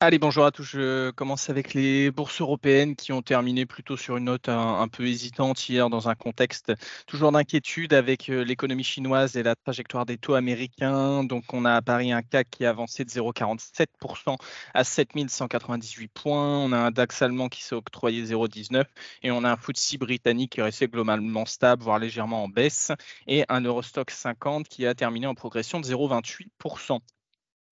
Allez, bonjour à tous. Je commence avec les bourses européennes qui ont terminé plutôt sur une note un, peu hésitante hier dans un contexte toujours d'inquiétude avec euh, l'économie chinoise et la trajectoire des taux américains. Donc, on a à Paris un CAC qui a avancé de 0,47% à 7198 points. On a un DAX allemand qui s'est octroyé 0,19 et on a un FTSE britannique qui est resté globalement stable, voire légèrement en baisse et un Eurostock 50 qui a terminé en progression de 0,28%.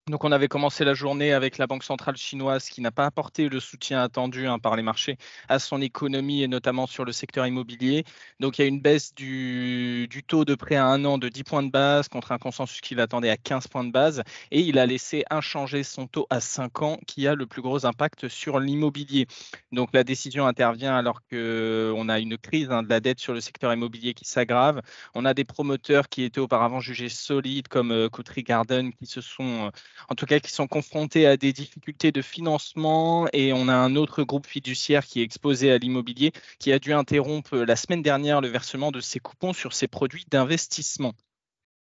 Donc on avait commencé la journée avec la Banque centrale chinoise qui n'a pas apporté le soutien attendu hein, par les marchés à son économie et notamment sur le secteur immobilier. Donc il y a une baisse du, taux de prêt à un an de 10 points de base contre un consensus qu'il attendait à 15 points de base et il a laissé inchangé son taux à 5 ans qui a le plus gros impact sur l'immobilier. Donc la décision intervient alors qu'on a une crise hein, de la dette sur le secteur immobilier qui s'aggrave. On a des promoteurs qui étaient auparavant jugés solides comme euh, Garden qui se sont... Euh, en tout cas qui sont confrontés à des difficultés de financement. Et on a un autre groupe fiduciaire qui est exposé à l'immobilier qui a dû interrompre la semaine dernière le versement de ses coupons sur ses produits d'investissement.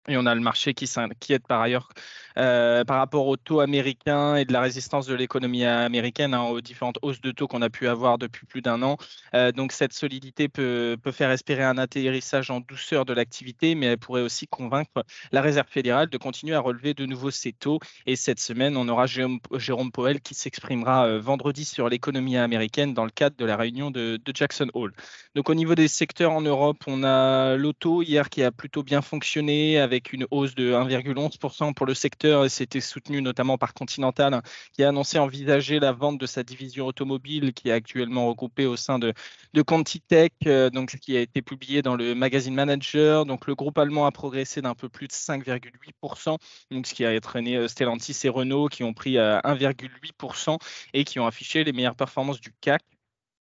Et on a le marché qui s'inquiète par ailleurs euh, par rapport au taux américain et de la résistance de l'économie américaine hein, aux différentes hausses de taux qu'on a pu avoir depuis plus d'un an. Euh, donc cette solidité peut, faire espérer un atterrissage en douceur de l'activité, mais elle pourrait aussi convaincre la Réserve fédérale de continuer à relever de nouveau ses taux. Et cette semaine, on aura Jérôme, Jérôme Powell qui s'exprimera euh, vendredi sur l'économie américaine dans le cadre de la réunion de, Jackson Hole. Donc au niveau des secteurs en Europe, on a l'auto hier qui a plutôt bien fonctionné une hausse de 1,11% pour le secteur et c'était soutenu notamment par Continental, qui a annoncé envisager la vente de sa division automobile, qui est actuellement regroupée au sein de, de Quantitech, euh, qui a été publié dans le magazine Manager. Donc, le groupe allemand a progressé d'un peu plus de 5,8%, donc ce qui a entraîné euh, Stellantis et Renault, qui ont pris 1,8% euh, et qui ont affiché les meilleures performances du CAC.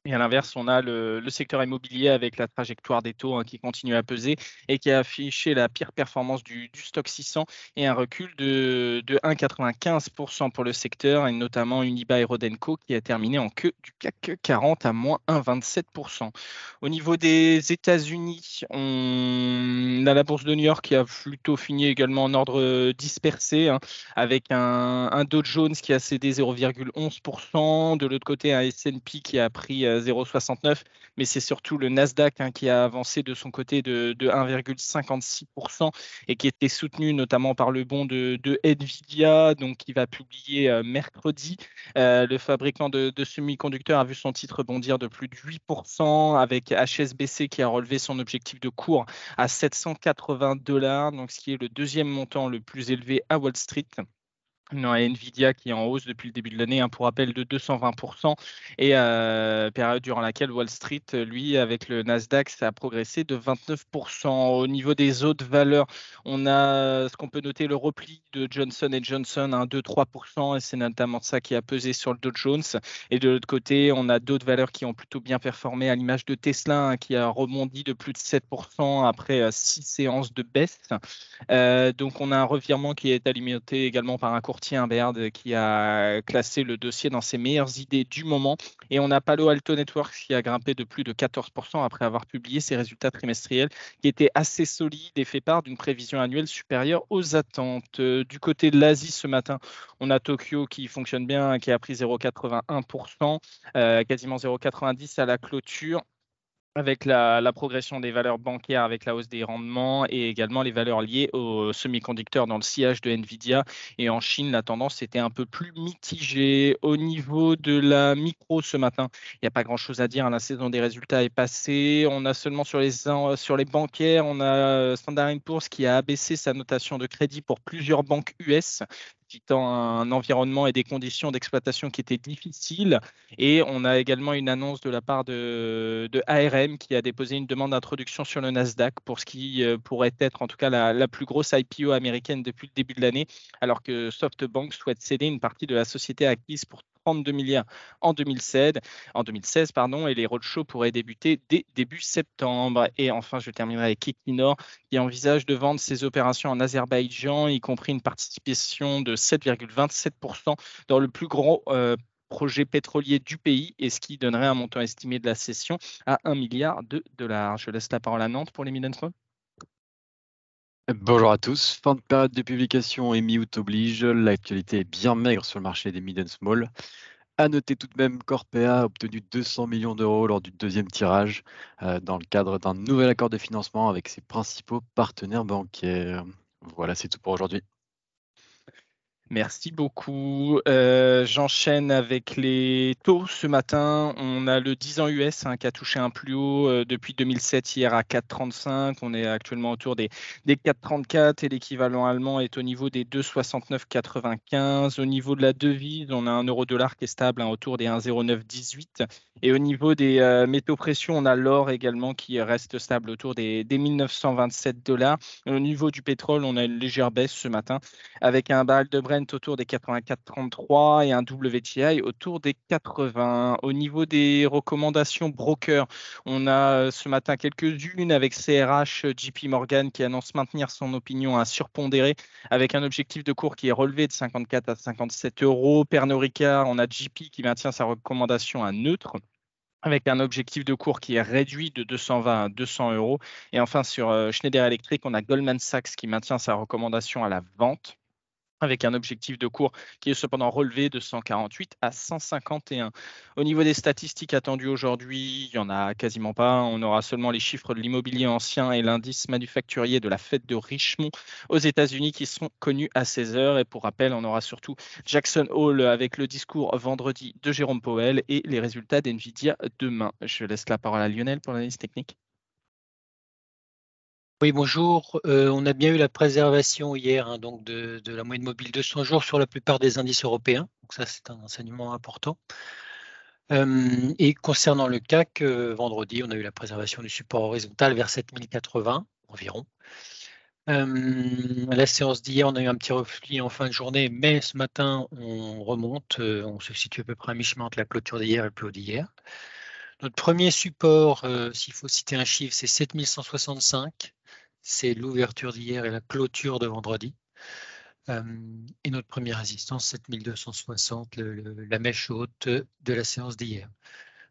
Et à l'inverse, on a le, secteur immobilier avec la trajectoire des taux hein, qui continue à peser et qui a affiché la pire performance du, stock 600 et un recul de, 1,95% pour le secteur, et notamment Unibail Rodenco qui a terminé en queue du CAC 40 à moins 1,27%. Au niveau des États-Unis, on a la bourse de New York qui a plutôt fini également en ordre dispersé, hein, avec un, un Dow Jones qui a cédé 0,11%, de l'autre côté un S&P qui a pris 0,69, mais c'est surtout le Nasdaq hein, qui a avancé de son côté de, 1,56% et qui était soutenu notamment par le bond de, Nvidia, donc qui va publier euh, mercredi. Euh, le fabricant de, semi-conducteurs a vu son titre bondir de plus de 8%, avec HSBC qui a relevé son objectif de cours à 780 dollars, donc ce qui est le deuxième montant le plus élevé à Wall Street. Non, Nvidia qui est en hausse depuis le début de l'année, hein, pour rappel de 220%, et euh, période durant laquelle Wall Street, lui, avec le Nasdaq, ça a progressé de 29%. Au niveau des autres valeurs, on a ce qu'on peut noter le repli de Johnson Johnson, hein, 2-3%, et c'est notamment ça qui a pesé sur le Dow Jones. Et de l'autre côté, on a d'autres valeurs qui ont plutôt bien performé, à l'image de Tesla, hein, qui a rebondi de plus de 7% après euh, six séances de baisse. Euh, donc, on a un revirement qui est alimenté également par un cours Baird qui a classé le dossier dans ses meilleures idées du moment. Et on a Palo Alto Networks qui a grimpé de plus de 14% après avoir publié ses résultats trimestriels qui étaient assez solides et fait part d'une prévision annuelle supérieure aux attentes. Du côté de l'Asie ce matin, on a Tokyo qui fonctionne bien, qui a pris 0,81%, euh, quasiment 0,90 à la clôture avec la, progression des valeurs bancaires, avec la hausse des rendements et également les valeurs liées aux semi-conducteurs dans le sillage de Nvidia. Et en Chine, la tendance était un peu plus mitigée. Au niveau de la micro ce matin, il n'y a pas grand-chose à dire. Hein. La saison des résultats est passée. On a seulement sur les, sur les bancaires, on a Standard Poor's qui a abaissé sa notation de crédit pour plusieurs banques US citant un environnement et des conditions d'exploitation qui étaient difficiles. Et on a également une annonce de la part de, ARM qui a déposé une demande d'introduction sur le Nasdaq pour ce qui euh, pourrait être en tout cas la, la plus grosse IPO américaine depuis le début de l'année, alors que SoftBank souhaite céder une partie de la société acquise pour 32 milliards en 2016, en 2016 pardon, et les roadshows pourraient débuter dès début septembre. Et enfin, je terminerai avec Equinor qui envisage de vendre ses opérations en Azerbaïdjan, y compris une participation de 7,27% dans le plus grand euh, projet pétrolier du pays et ce qui donnerait un montant estimé de la cession à 1 milliard de dollars. Je laisse la parole à Nantes pour les Mid Bonjour à tous. Fin de période de publication et mi-août oblige. L'actualité est bien maigre sur le marché des mid and small. À noter tout de même qu'Orpea a obtenu 200 millions d'euros lors du deuxième tirage euh, dans le cadre d'un nouvel accord de financement avec ses principaux partenaires bancaires. Voilà, c'est tout pour aujourd'hui. Merci beaucoup. Euh, j'enchaîne avec les taux ce matin. On a le 10 ans US qui a touché un plus haut euh, depuis 2007 hier à 4,35. On est actuellement autour des, des 4,34 et l'équivalent allemand est au niveau des 2,69,95. Au niveau de la devise, on a un euro dollar qui est stable hein, autour des 1,0918. Et au niveau des euh, métaux précieux, on a l'or également qui reste stable autour des, des 1927 dollars. Au niveau du pétrole, on a une légère baisse ce matin avec un baril de Brent autour des 84,33 et un WTI autour des 80. Au niveau des recommandations broker, on a euh, ce matin quelques-unes avec CRH, JP Morgan qui annonce maintenir son opinion à surpondérer avec un objectif de cours qui est relevé de 54 à 57 euros. Pernod Ricard, on a JP qui maintient sa recommandation à neutre avec un objectif de cours qui est réduit de 220 à 200 euros. Et enfin, sur euh, Schneider Electric, on a Goldman Sachs qui maintient sa recommandation à la vente avec un objectif de cours qui est cependant relevé de 148 à 151. Au niveau des statistiques attendues aujourd'hui, il n'y en a quasiment pas. On aura seulement les chiffres de l'immobilier ancien et l'indice manufacturier de la fête de Richmond aux États-Unis qui seront connus à 16 heures. Et pour rappel, on aura surtout Jackson Hall avec le discours vendredi de Jérôme Powell et les résultats d'NVIDIA demain. Je laisse la parole à Lionel pour l'analyse technique. Oui, bonjour. Euh, on a bien eu la préservation hier hein, donc de, la moyenne mobile de 100 jours sur la plupart des indices européens. Donc ça, c'est un enseignement important. Euh, et concernant le CAC, euh, vendredi, on a eu la préservation du support horizontal vers 7080 environ. la séance d'hier, on a eu un petit reflux en fin de journée, mais ce matin, on remonte. on se situe à peu près à mi-chemin entre la clôture d'hier et le plus haut d'hier. Notre premier support, s'il faut citer un chiffre, c'est 7165 c'est l'ouverture d'hier et la clôture de vendredi. Euh, et notre première résistance, 7260, la mèche haute de la séance d'hier.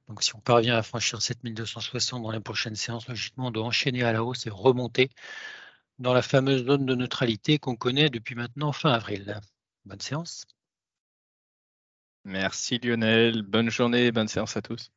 Donc si on parvient à franchir 7260 dans les prochaines séances, logiquement, on doit enchaîner à la hausse et remonter dans la fameuse zone de neutralité qu'on connaît depuis maintenant fin avril. Bonne séance. Merci Lionel, bonne journée, bonne séance à tous.